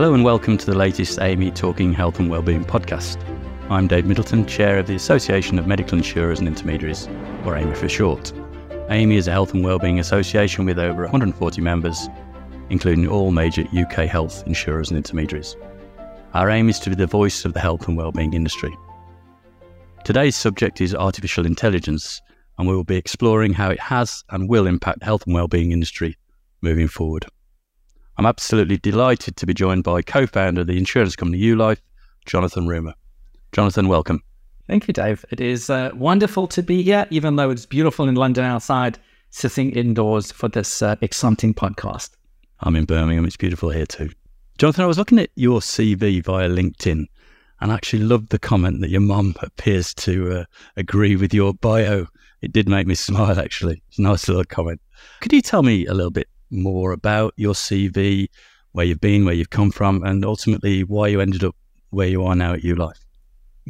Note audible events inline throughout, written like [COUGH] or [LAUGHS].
Hello and welcome to the latest amii Talking Health and Wellbeing podcast. I'm Dave Middleton, Chair of the Association of Medical Insurers and Intermediaries, or amii for short. amii is a health and wellbeing association with over 140 members, including all major UK health insurers and intermediaries. Our aim is to be the voice of the health and wellbeing industry. Today's subject is artificial intelligence, and we will be exploring how it has and will impact health and wellbeing industry moving forward. I'm absolutely delighted to be joined by co founder of the insurance company YuLife, Jonathan Roomer. Jonathan, welcome. Thank you, Dave. It is uh, wonderful to be here, even though it's beautiful in London outside, sitting indoors for this uh, exciting podcast. I'm in Birmingham. It's beautiful here too. Jonathan, I was looking at your CV via LinkedIn and actually loved the comment that your mum appears to uh, agree with your bio. It did make me [LAUGHS] smile, actually. It's a nice little comment. Could you tell me a little bit more about your CV, where you've been, where you've come from, and ultimately why you ended up where you are now at YuLife.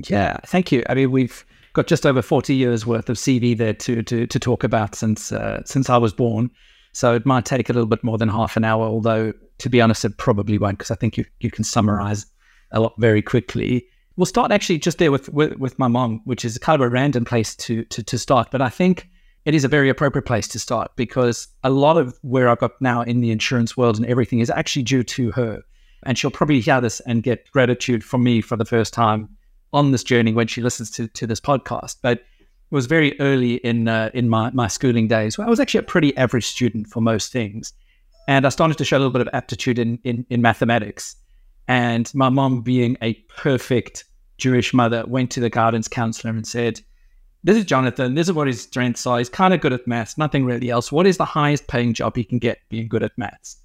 Yeah, thank you. I mean, we've got just over 40 years worth of CV there to to, to talk about since uh, since I was born. So it might take a little bit more than half an hour, although to be honest, it probably won't because I think you, you can summarize a lot very quickly. We'll start actually just there with, with, with my mom, which is kind of a random place to, to, to start. But I think it is a very appropriate place to start because a lot of where I've got now in the insurance world and everything is actually due to her. And she'll probably hear this and get gratitude from me for the first time on this journey when she listens to, to this podcast. But it was very early in uh, in my, my schooling days where I was actually a pretty average student for most things. And I started to show a little bit of aptitude in, in, in mathematics. And my mom, being a perfect Jewish mother, went to the guidance counselor and said, this is Jonathan. This is what his strengths are. He's kind of good at maths, nothing really else. What is the highest paying job he can get being good at maths?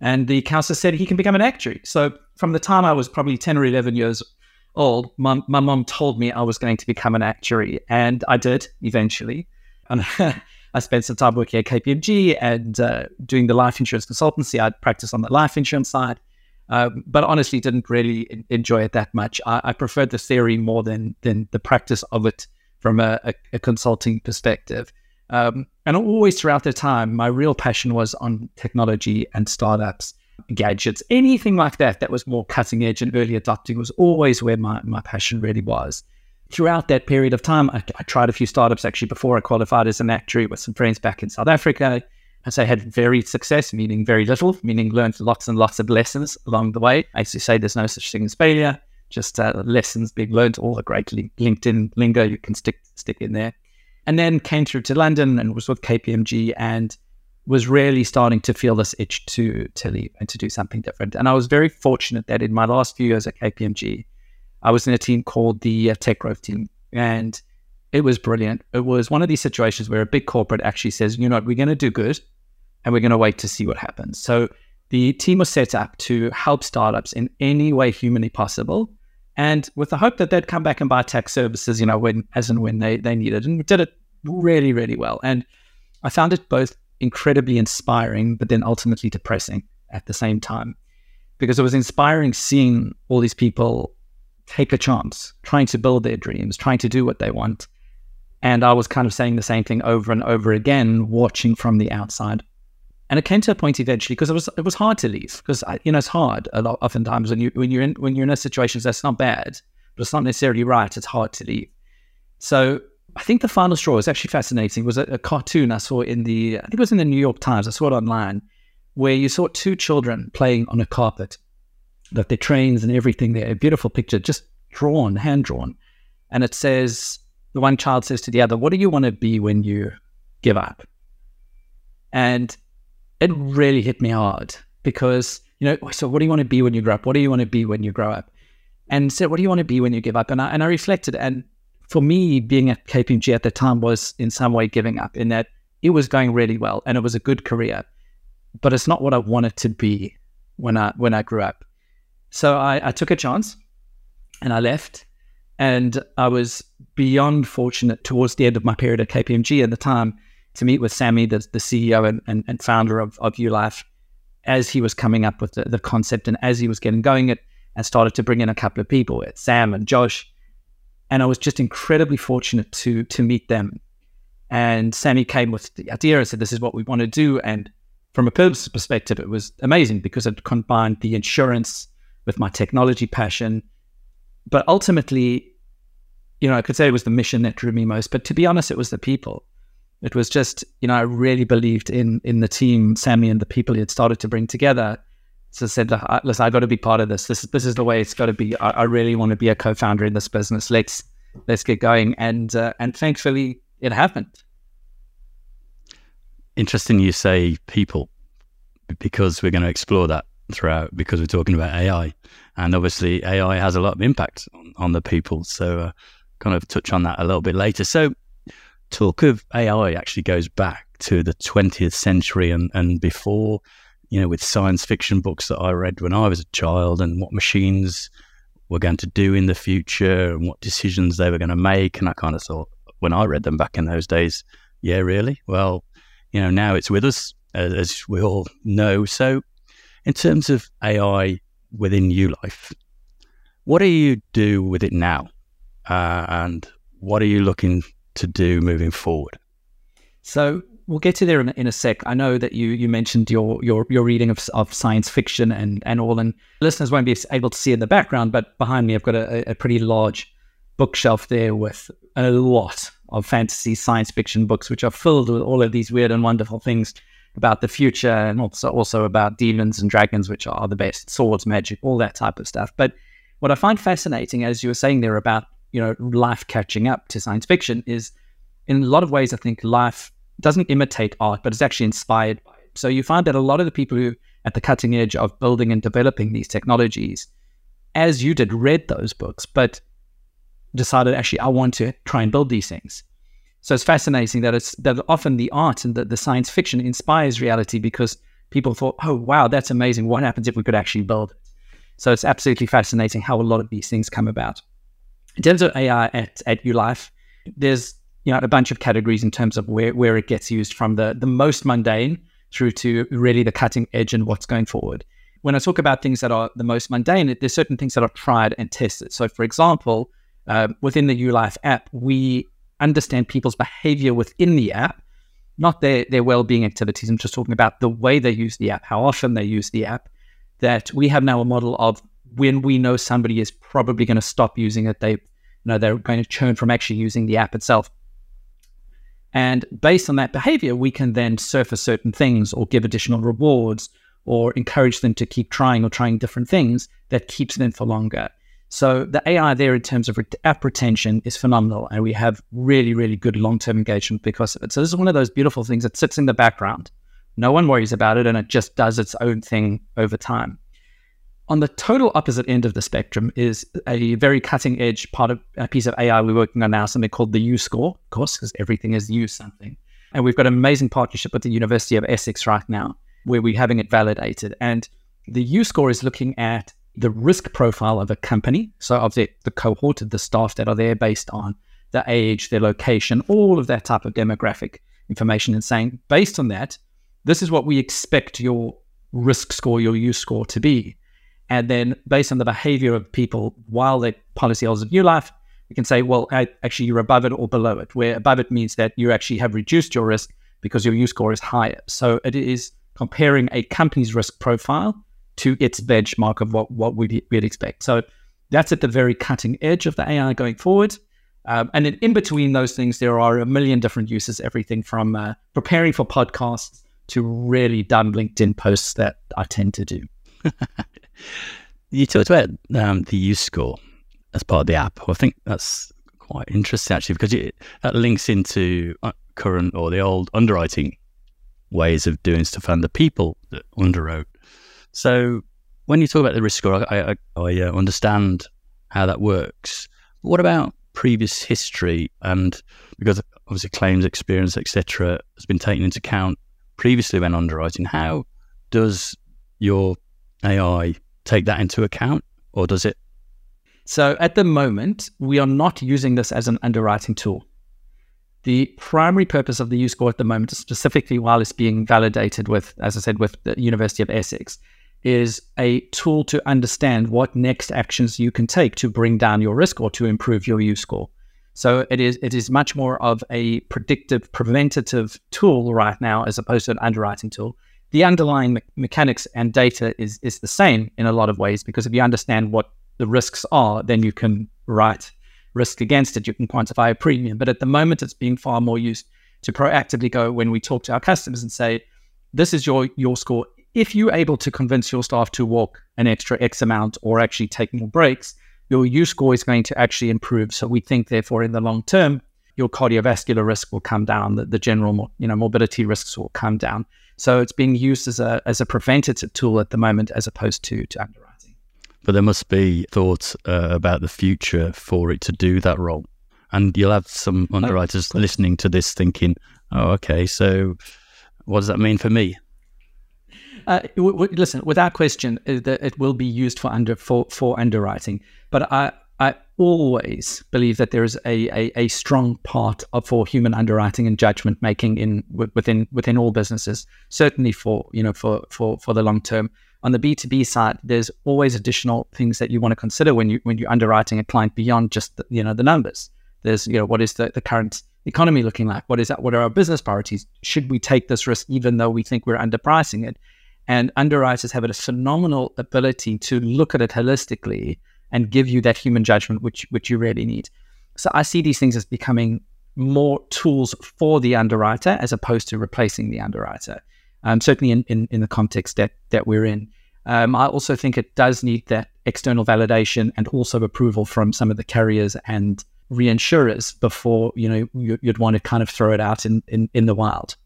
And the counselor said he can become an actuary. So from the time I was probably 10 or 11 years old, my, my mom told me I was going to become an actuary. And I did eventually. [LAUGHS] And I spent some time working at KPMG and uh, doing the life insurance consultancy. I'd practice on the life insurance side. Um, but honestly, didn't really enjoy it that much. I, I preferred the theory more than than the practice of it from a, a, a consulting perspective. Um, and always throughout the time, my real passion was on technology and startups, gadgets, anything like that that was more cutting edge and early adopting was always where my, my passion really was. Throughout that period of time, I, I tried a few startups actually before I qualified as an actuary with some friends back in South Africa. As I had very success, meaning very little, meaning learned lots and lots of lessons along the way. I used say there's no such thing as failure just uh, lessons being learned, all the great LinkedIn lingo you can stick stick in there. And then came through to London and was with KPMG and was really starting to feel this itch to to leave and to do something different. And I was very fortunate that in my last few years at KPMG, I was in a team called the uh, Tech Growth Team, and it was brilliant. It was one of these situations where a big corporate actually says, "You know what? We're going to do good, and we're going to wait to see what happens." So the team was set up to help startups in any way humanly possible and with the hope that they'd come back and buy tech services, you know, when as and when they they needed, and we did it really really well. And I found it both incredibly inspiring, but then ultimately depressing at the same time, because it was inspiring seeing all these people take a chance, trying to build their dreams, trying to do what they want. And I was kind of saying the same thing over and over again, watching from the outside. And it came to a point eventually because it was it was hard to leave because uh, you know it's hard a lot oftentimes when you when you're in when you're in a situation that's not bad but it's not necessarily right. It's hard to leave. So I think the final straw was actually fascinating. It Was a, a cartoon I saw in the I think it was in the New York Times. I saw it online where you saw two children playing on a carpet, that their trains and everything there. A beautiful picture, just drawn, hand drawn, and it says the one child says to the other, "What do you want to be when you give up?" And it really hit me hard because, you know, so what do you want to be when you grow up? What do you want to be when you grow up? And so what do you want to be when you give up? And I, and I reflected. And for me, being at KPMG at the time was in some way giving up in that it was going really well and it was a good career, but it's not what I wanted to be when I, when I grew up. So I, I took a chance and I left. And I was beyond fortunate towards the end of my period at KPMG at the time to meet with Sammy, the, the CEO and, and, and founder of, of YuLife, as he was coming up with the, the concept and as he was getting going it and started to bring in a couple of people, Sam and Josh. And I was just incredibly fortunate to to meet them. And Sammy came with the idea and said, This is what we want to do. And from a purpose perspective, it was amazing because it combined the insurance with my technology passion. But ultimately, you know, I could say it was the mission that drew me most. But to be honest, it was the people. It was just, you know, I really believed in in the team, Sammy, and the people he had started to bring together. So I said, listen, I've got to be part of this. This this is the way it's got to be. I, I really want to be a co-founder in this business. Let's let's get going. And uh, and thankfully, it happened. Interesting, you say people, because we're going to explore that throughout. Because we're talking about AI, and obviously AI has a lot of impact on, on the people. So, uh, kind of touch on that a little bit later. So, talk of AI actually goes back to the 20th century and, and before, you know, with science fiction books that I read when I was a child and what machines were going to do in the future and what decisions they were going to make. And I kind of thought, when I read them back in those days, yeah, really? Well, you know, now it's with us, as, we all know. So, in terms of AI within YuLife, what do you do with it now? Uh, and what are you looking to do moving forward? So we'll get to there in, in, a sec. I know that you you mentioned your your your reading of, of science fiction and and all, and listeners won't be able to see in the background, but behind me I've got a, a pretty large bookshelf there with a lot of fantasy science fiction books, which are filled with all of these weird and wonderful things about the future, and also also about demons and dragons, which are the best, swords, magic, all that type of stuff. But what I find fascinating, as you were saying there about you know life catching up to science fiction is in a lot of ways i think life doesn't imitate art but it's actually inspired by it. So you find that a lot of the people who are at the cutting edge of building and developing these technologies as you did read those books but decided actually i want to try and build these things. So it's fascinating that it's that often the art and the, the science fiction inspires reality because people thought oh wow that's amazing. What happens if we could actually build it? So it's absolutely fascinating how a lot of these things come about in terms of AI at, at YuLife, there's you know a bunch of categories in terms of where, where it gets used from the, the most mundane through to really the cutting edge and what's going forward. When I talk about things that are the most mundane, there's certain things that are tried and tested. So, for example, uh, within the YuLife app, we understand people's behavior within the app, not their, their well-being activities. I'm just talking about the way they use the app, how often they use the app. That we have now a model of when we know somebody is probably going to stop using it, they you know they're going to churn from actually using the app itself. And based on that behavior, we can then surface certain things or give additional rewards or encourage them to keep trying or trying different things that keeps them for longer. So the AI there in terms of app retention is phenomenal. And we have really, really good long-term engagement because of it. So this is one of those beautiful things that sits in the background. No one worries about it and it just does its own thing over time. On the total opposite end of the spectrum is a very cutting edge part of a piece of AI we're working on now, something called the U score, of course, because everything is U something. And we've got an amazing partnership with the University of Essex right now, where we're having it validated. And the U score is looking at the risk profile of a company, so of the, the cohort of the staff that are there based on their age, their location, all of that type of demographic information, and saying, based on that, this is what we expect your risk score, your U score to be. And then based on the behavior of people while they're policyholders of YuLife, you can say, well, actually, you're above it or below it, where above it means that you actually have reduced your risk because your U score is higher. So it is comparing a company's risk profile to its benchmark of what, what we'd, we'd expect. So that's at the very cutting edge of the AI going forward. Um, and then in between those things, there are a million different uses, everything from uh, preparing for podcasts to really dumb LinkedIn posts that I tend to do. [LAUGHS] You talked about um, the U score as part of the app. I think that's quite interesting actually because it, that links into uh, current or the old underwriting ways of doing stuff and the people that underwrote. So when you talk about the risk score, I, I, I uh, understand how that works. But What about previous history and because obviously claims experience, etc., has been taken into account previously when underwriting? How does your AI take that into account, or does it? So at the moment, we are not using this as an underwriting tool. The primary purpose of the U score at the moment, specifically while it's being validated with, as I said, with the University of Essex, is a tool to understand what next actions you can take to bring down your risk or to improve your U score. So it is it is much more of a predictive, preventative tool right now as opposed to an underwriting tool the underlying me- mechanics and data is is the same in a lot of ways because if you understand what the risks are, then you can write risk against it. You can quantify a premium. But at the moment, it's being far more used to proactively go when we talk to our customers and say, "This is your your score. If you're able to convince your staff to walk an extra X amount or actually take more breaks, your U score is going to actually improve. So we think, therefore, in the long term, your cardiovascular risk will come down, the, the general you know morbidity risks will come down. So it's being used as a as a preventative tool at the moment, as opposed to to underwriting. But there must be thoughts uh, about the future for it to do that role, and you'll have some oh, underwriters oh, listening to this thinking, "Oh, okay, so what does that mean for me?" Uh, w- w- listen, without question, it, uh, it will be used for under for, for underwriting. But I I always believe that there is a, a, a strong part of, for human underwriting and judgment making in within within all businesses. Certainly for you know for for for the long term. On the B two B side, there's always additional things that you want to consider when you when you're underwriting a client beyond just the, you know the numbers. There's you know what is the, the current economy looking like? What is that? What are our business priorities? Should we take this risk even though we think we're underpricing it? And underwriters have a phenomenal ability to look at it holistically and give you that human judgment which which you really need. So I see these things as becoming more tools for the underwriter as opposed to replacing the underwriter. Um, certainly in, in, in the context that that we're in. Um, I also think it does need that external validation and also approval from some of the carriers and reinsurers before you know you'd want to kind of throw it out in, in, in the wild.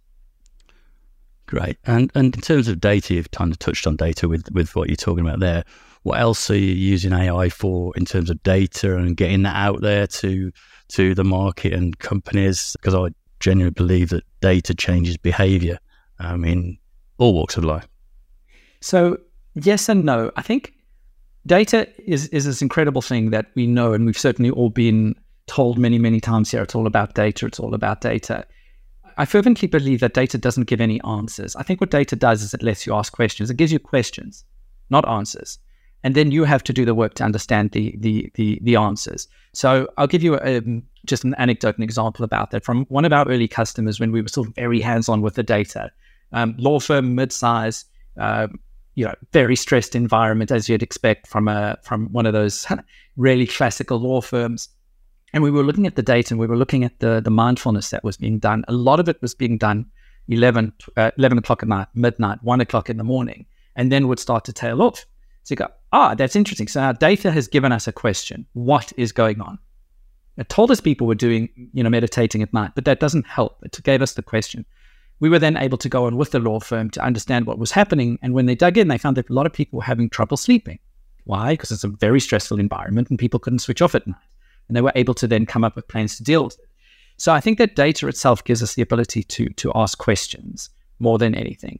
Great. And and in terms of data, you've kind of touched on data with, with what you're talking about there. What else are you using AI for in terms of data and getting that out there to to the market and companies? Because I genuinely believe that data changes behavior um, in all walks of life. So yes and no. I think data is is this incredible thing that we know, and we've certainly all been told many many times here. It's all about data. It's all about data. I fervently believe that data doesn't give any answers. I think what data does is it lets you ask questions. It gives you questions, not answers. And then you have to do the work to understand the the the, the answers. So I'll give you a, um, just an anecdote, an example about that from one of our early customers when we were of very hands-on with the data. Um, law firm, mid-size, uh, you know, very stressed environment as you'd expect from a from one of those [LAUGHS] really classical law firms. And we were looking at the data and we were looking at the, the mindfulness that was being done. A lot of it was being done 11, uh, 11 o'clock at night, midnight, 1 o'clock in the morning, and then would start to tail off. So you go, ah, that's interesting. So our data has given us a question. What is going on? It told us people were doing, you know, meditating at night, but that doesn't help. It gave us the question. We were then able to go on with the law firm to understand what was happening. And when they dug in, they found that a lot of people were having trouble sleeping. Why? Because it's a very stressful environment and people couldn't switch off at night and they were able to then come up with plans to deal with it. So I think that data itself gives us the ability to to ask questions more than anything.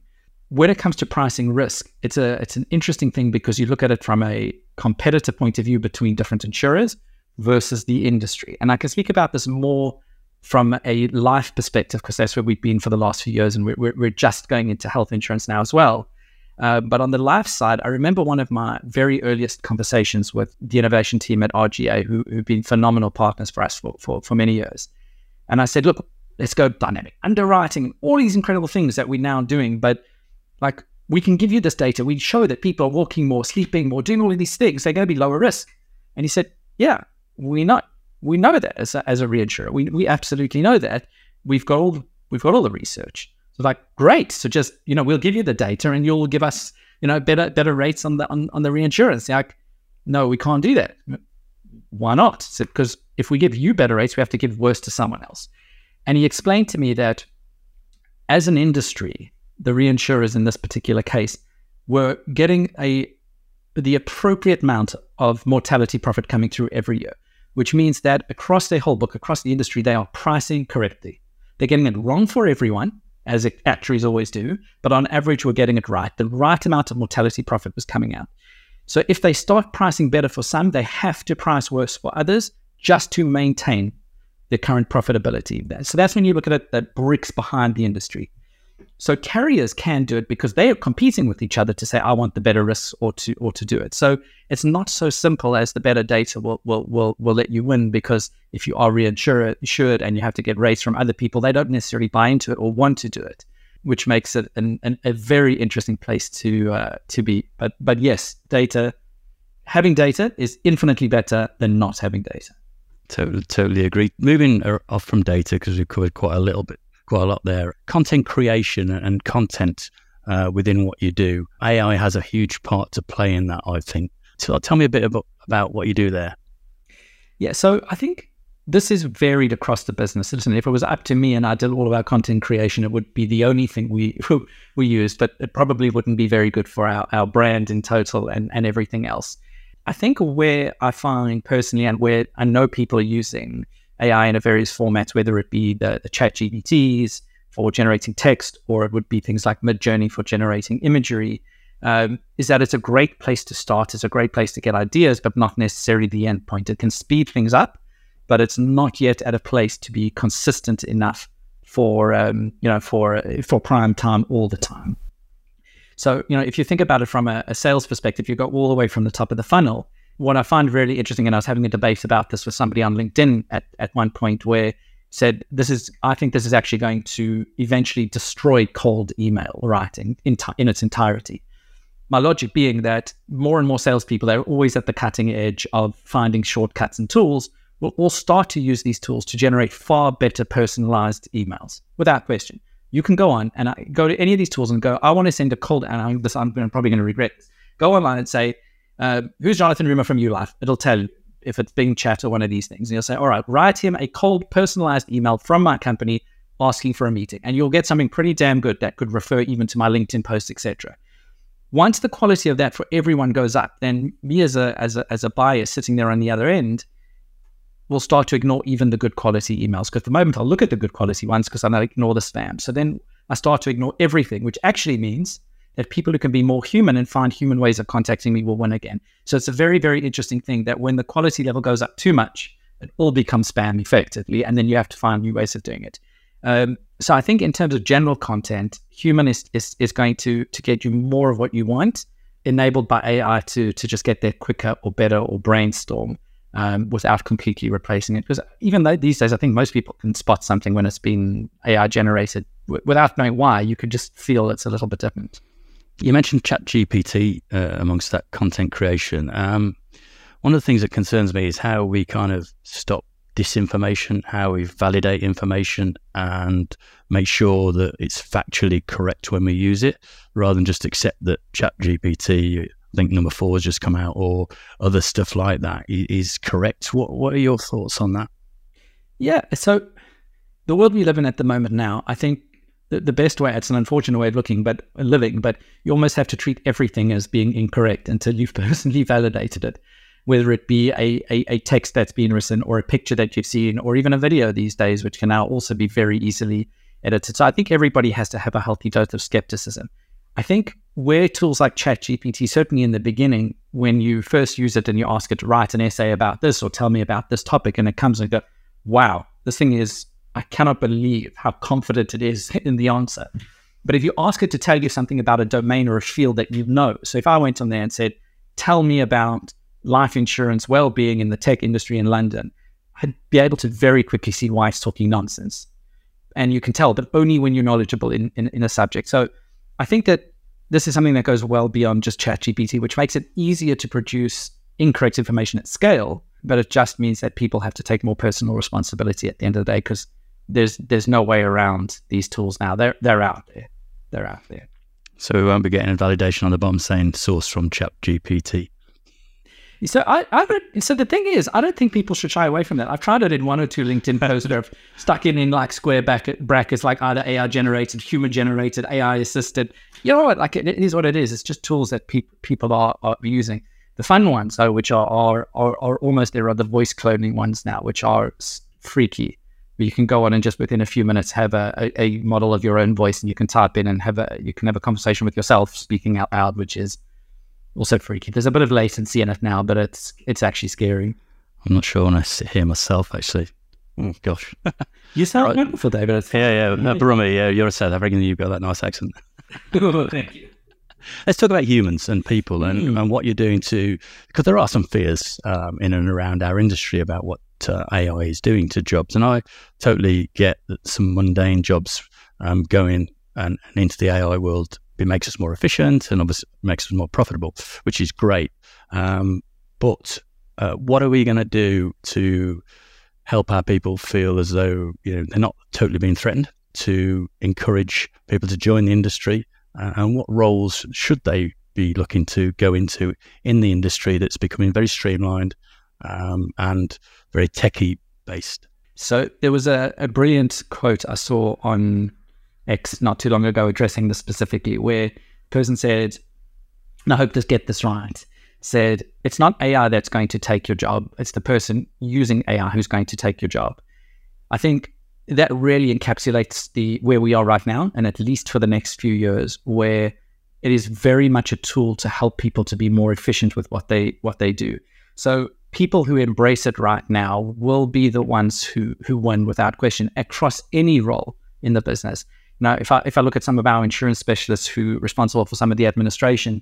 When it comes to pricing risk, it's a it's an interesting thing because you look at it from a competitor point of view between different insurers versus the industry. And I can speak about this more from a life perspective because that's where we've been for the last few years, and we're, we're just going into health insurance now as well. Uh, but on the life side, I remember one of my very earliest conversations with the innovation team at RGA, who, who've been phenomenal partners for us for, for, for many years. And I said, look, let's go dynamic underwriting, and all these incredible things that we're now doing. But like, we can give you this data. We show that people are walking more, sleeping more, doing all of these things. They're going to be lower risk. And he said, yeah, we know. We know that as a, as a reinsurer. We, we absolutely know that. We've got all we've got all the research. So like, great. So just, you know, we'll give you the data and you'll give us, you know, better better rates on the on, on the reinsurance. Like, no, we can't do that. Why not? Because if we give you better rates, we have to give worse to someone else. And he explained to me that as an industry, the reinsurers in this particular case were getting a the appropriate amount of mortality profit coming through every year, which means that across their whole book, across the industry, they are pricing correctly. They're getting it wrong for everyone, as actuaries always do, but on average, we're getting it right. The right amount of mortality profit was coming out. So if they start pricing better for some, they have to price worse for others just to maintain the current profitability. So that's when you look at it, that bricks behind the industry. So carriers can do it because they are competing with each other to say, I want the better risks or to or to do it. So it's not so simple as the better data will will will, will let you win because if you are reinsured and you have to get rates from other people, they don't necessarily buy into it or want to do it. which makes it an, an, a very interesting place to uh, to be. But but yes, data having data is infinitely better than not having data. Totally, totally agree. Moving off from data because we covered quite a little bit, quite a lot there. Content creation and content uh, within what you do. AI has a huge part to play in that. I think. So tell me a bit about, about what you do there. Yeah, so I think this is varied across the business. Listen, if it was up to me and I did all of our content creation, it would be the only thing we [LAUGHS] we use, but it probably wouldn't be very good for our, our brand in total and, and everything else. I think where I find personally and where I know people are using AI in a various formats, whether it be the, the ChatGPTs for generating text or it would be things like Midjourney for generating imagery, um, is that it's a great place to start. It's a great place to get ideas, but not necessarily the end point. It can speed things up but it's not yet at a place to be consistent enough for um, you know for for prime time all the time. So you know if you think about it from a, a, sales perspective, you go all the way from the top of the funnel. What I find really interesting, and I was having a debate about this with somebody on LinkedIn at, at one point, where said this is I think this is actually going to eventually destroy cold email writing in in its entirety. My logic being that more and more salespeople are always at the cutting edge of finding shortcuts and tools will all start to use these tools to generate far better personalized emails without question. You can go on and go to any of these tools and go, I want to send a cold, and I'm, this, I'm probably going to regret this. Go online and say, uh, who's Jonathan Roomer from YuLife? It'll tell you if it's Bing Chat or one of these things. And you'll say, all right, write him a cold, personalized email from my company asking for a meeting. And you'll get something pretty damn good that could refer even to my LinkedIn post, etc. Once the quality of that for everyone goes up, then me as a, as a, as a buyer sitting there on the other end will start to ignore even the good quality emails. Because at the moment I'll look at the good quality ones, because I ignore the spam. So then I start to ignore everything, which actually means that people who can be more human and find human ways of contacting me will win again. So it's a very, very interesting thing that when the quality level goes up too much, it all becomes spam effectively, and then you have to find new ways of doing it. Um, so I think in terms of general content, human is, is, is going to to get you more of what you want, enabled by AI to to just get there quicker or better or brainstorm um, without completely replacing it. Because even though these days, I think most people can spot something when it's been AI generated w- without knowing why. You could just feel it's a little bit different. You mentioned ChatGPT uh, amongst that content creation. Um, one of the things that concerns me is how we kind of stop disinformation, how we validate information and make sure that it's factually correct when we use it, rather than just accept that ChatGPT I think number four has just come out, or other stuff like that is correct. What What are your thoughts on that? Yeah, so the world we live in at the moment now, I think the, the best way, it's an unfortunate way of looking, but uh, living, but you almost have to treat everything as being incorrect until you've [LAUGHS] personally validated it, whether it be a, a, a text that's been written or a picture that you've seen, or even a video these days, which can now also be very easily edited. So I think everybody has to have a healthy dose of skepticism. I think where tools like ChatGPT, certainly in the beginning, when you first use it and you ask it to write an essay about this or tell me about this topic, and it comes and go, wow, this thing is, I cannot believe how confident it is [LAUGHS] in the answer. But if you ask it to tell you something about a domain or a field that you know, so if I went on there and said, tell me about life insurance well-being in the tech industry in London, I'd be able to very quickly see why it's talking nonsense. And you can tell, but only when you're knowledgeable in, in, in a subject. So I think that this is something that goes well beyond just ChatGPT, which makes it easier to produce incorrect information at scale. But it just means that people have to take more personal responsibility at the end of the day because there's there's no way around these tools now. They're they're out there. They're out there. So we won't be getting a validation on the bottom saying source from ChatGPT. So I, I would, so the thing is, I don't think people should shy away from that. I've tried it in one or two LinkedIn posts that I've [LAUGHS] stuck in in like square bracket brackets, like either AI generated, human generated, AI assisted. You know what? Like it, it is what it is. It's just tools that pe- people are, are using. The fun ones, though, which are are, are, are almost there are the voice cloning ones now, which are freaky. You can go on and just within a few minutes have a, a, a model of your own voice, and you can type in and have a you can have a conversation with yourself speaking out loud, which is also freaky. There's a bit of latency in it now, but it's it's actually scary. I'm not sure when I sit here myself, actually. Oh, gosh. you sound right. wonderful, David. Yeah, yeah. Uh, Barumi, yeah, you're a South African. You've got that nice accent. [LAUGHS] Thank you. Let's talk about humans and people and, mm. and what you're doing to, because there are some fears um, in and around our industry about what uh, AI is doing to jobs. And I totally get that some mundane jobs um, going and, and into the AI world, it makes us more efficient and obviously makes us more profitable, which is great. Um, but uh, what are we going to do to help our people feel as though you know they're not totally being threatened? To encourage people to join the industry, uh, and what roles should they be looking to go into in the industry that's becoming very streamlined um, and very techie based? So there was a, a brilliant quote I saw on X not too long ago addressing this specifically, where person said, and I hope to get this right, said, it's not AI that's going to take your job. It's the person using AI who's going to take your job. I think that really encapsulates the where we are right now, and at least for the next few years, where it is very much a tool to help people to be more efficient with what they what they do. So people who embrace it right now will be the ones who who win without question across any role in the business. Now, if I if I look at some of our insurance specialists who are responsible for some of the administration,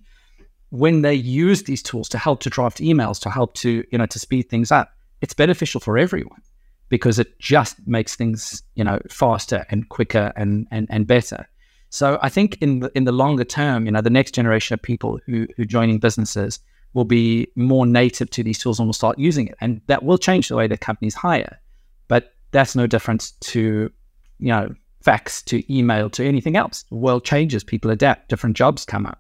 when they use these tools to help to draft emails, to help to you know to speed things up, it's beneficial for everyone because it just makes things you know faster and quicker and and, and better. So I think in the, in the longer term, you know, the next generation of people who who joining businesses will be more native to these tools and will start using it, and that will change the way that companies hire. But that's no different to you know fax to email to anything else. The world changes, people adapt, different jobs come up.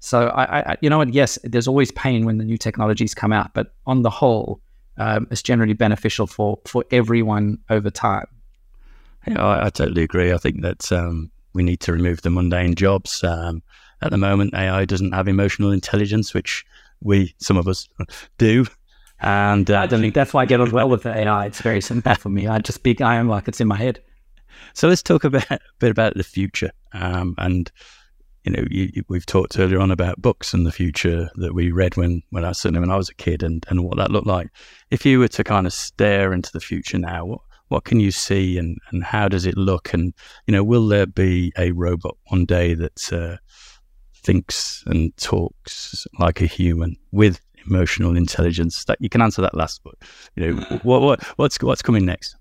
So I, I you know? Yes, there's always pain when the new technologies come out, but on the whole, um, it's generally beneficial for for everyone over time. Yeah, I, I totally agree. I think that um, we need to remove the mundane jobs. Um, at the moment, AI doesn't have emotional intelligence, which we, some of us, do. And uh, I don't think that's why I get on well with the AI. It's very simple for me. I just speak I am like it's in my head. So let's talk a bit, a [LAUGHS] bit about the future. Um, and you know, you, you, we've talked earlier on about books and the future that we read when, when I certainly when I was a kid, and, and what that looked like. If you were to kind of stare into the future now, what what can you see, and, and how does it look? And you know, will there be a robot one day that uh, thinks and talks like a human with emotional intelligence? That you can answer that last, but you know, hmm. what what what's what's coming next?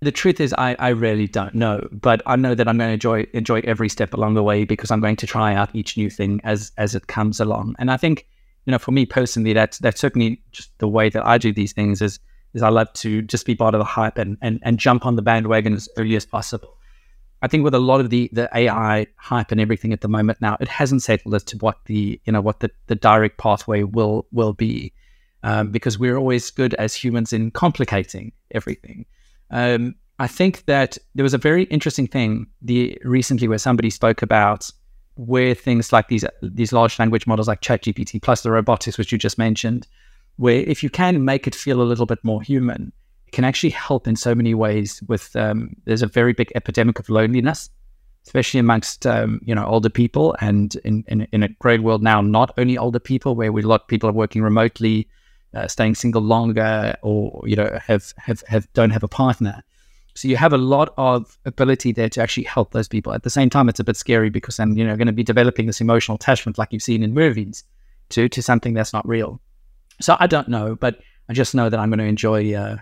The truth is, I, I really don't know, but I know that I'm going to enjoy enjoy every step along the way because I'm going to try out each new thing as as it comes along. And I think, you know, for me personally, that's that's certainly just the way that I do these things. Is is I love to just be part of the hype and and, and jump on the bandwagon as early as possible. I think with a lot of the the AI hype and everything at the moment now, it hasn't settled as to what the you know what the, the direct pathway will will be, um, because we're always good as humans in complicating everything. Um, I think that there was a very interesting thing the recently where somebody spoke about where things like these these large language models like ChatGPT plus the robotics which you just mentioned, where if you can make it feel a little bit more human, can actually help in so many ways. With um, there's a very big epidemic of loneliness, especially amongst um, you know older people, and in, in in a great world now, not only older people, where we a lot of people are working remotely uh, staying single longer or you know have, have have don't have a partner so you have a lot of ability there to actually help those people at the same time it's a bit scary because then you know going to be developing this emotional attachment like you've seen in movies to to something that's not real so i don't know but i just know that i'm going to enjoy uh,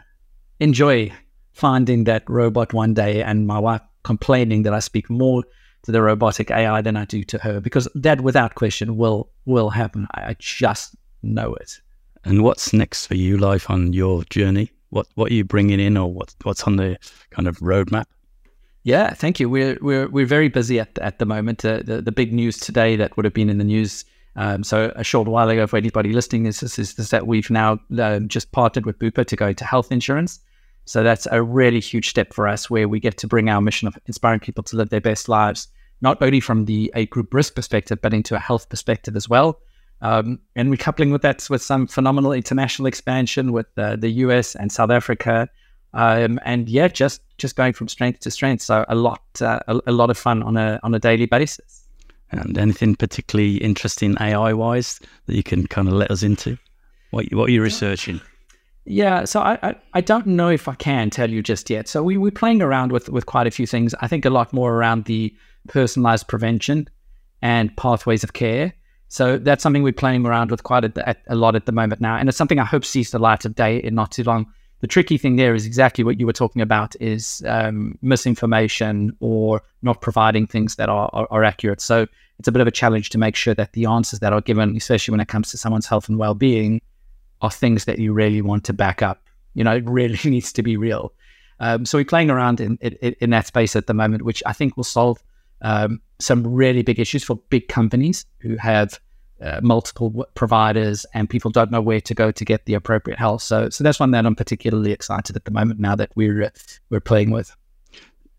enjoy finding that robot one day and my wife complaining that i speak more to the robotic ai than i do to her because that without question will will happen i, just know it and what's next for you, life on your journey? What what are you bringing in, or what what's on the kind of roadmap? Yeah, thank you. We're we're we're very busy at at the moment. Uh, the the big news today that would have been in the news. Um, so a short while ago, for anybody listening, is, is, is that we've now uh, just partnered with Bupa to go into health insurance. So that's a really huge step for us, where we get to bring our mission of inspiring people to live their best lives, not only from the a group risk perspective, but into a health perspective as well. Um, and we're coupling with that with some phenomenal international expansion with uh, the US and South Africa. Um, and yeah, just just going from strength to strength. So a lot uh, a, a, lot of fun on a on a daily basis. And anything particularly interesting AI wise that you can kind of let us into? What what are you researching? Yeah, so I, I, I, don't know if I can tell you just yet. So we, we're playing around with, with quite a few things. I think a lot more around the personalized prevention and pathways of care. So that's something we're playing around with quite a, a, lot at the moment now. And it's something I hope sees the light of day in not too long. The tricky thing there is exactly what you were talking about is um, misinformation or not providing things that are, are, are accurate. So it's a bit of a challenge to make sure that the answers that are given, especially when it comes to someone's health and well-being, are things that you really want to back up. You know, it really [LAUGHS] needs to be real. Um, so we're playing around in, in, in that space at the moment, which I think will solve um, some really big issues for big companies who have uh, multiple providers and people don't know where to go to get the appropriate help. So, so that's one that I'm particularly excited at the moment now that we're uh, we're playing with.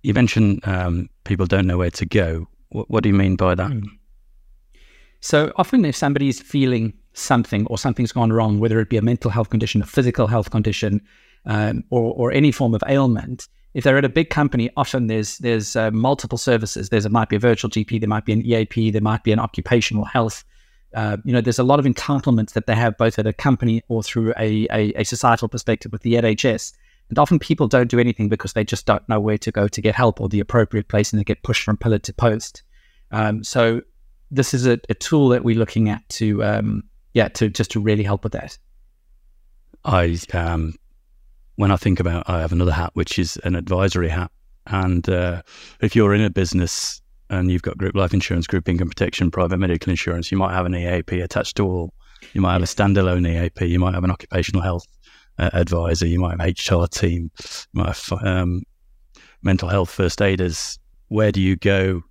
You mentioned um, people don't know where to go. What, what, do you mean by that? Mm. So often, if somebody's feeling something or something's gone wrong, whether it be a mental health condition, a physical health condition, um, or, or any form of ailment, if they're at a big company, often there's there's uh, multiple services. There's it might be a virtual GP, there might be an EAP, there might be an occupational health. Uh, you know, there's a lot of entitlements that they have both at a company or through a, a, a, societal perspective with the NHS. And often people don't do anything because they just don't know where to go to get help or the appropriate place, and they get pushed from pillar to post. Um, so this is a, a, tool that we're looking at to, um, yeah, to just to really help with that. I um, when I think about, I have another hat, which is an advisory hat. And uh, if you're in a business and you've got group life insurance, group income protection, private medical insurance, you might have an EAP attached to all. You might have a standalone EAP. You might have an occupational health uh, advisor. You might have HR team. You might have um, mental health first aiders. Where do you go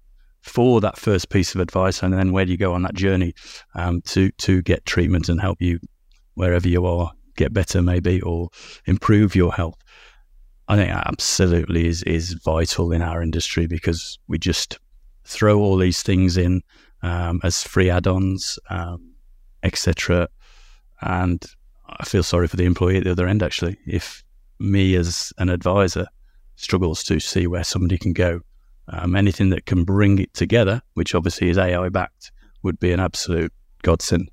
for that first piece of advice, and then where do you go on that journey um, to to get treatment and help you wherever you are get better maybe or improve your health. I think that absolutely is is vital in our industry because we just throw all these things in um, as free add-ons, um, etc. And I feel sorry for the employee at the other end. Actually, if me as an advisor struggles to see where somebody can go, um, anything that can bring it together, which obviously is AI backed, would be an absolute godsend.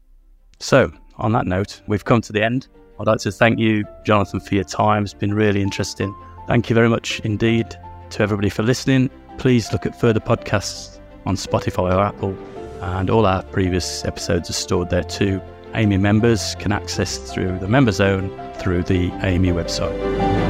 So, on that note, we've come to the end. I'd like to thank you, Jonathan, for your time. It's been really interesting. Thank you very much indeed to everybody for listening. Please look at further podcasts on Spotify or Apple, and all our previous episodes are stored there too. amii members can access through the member zone through the amii website.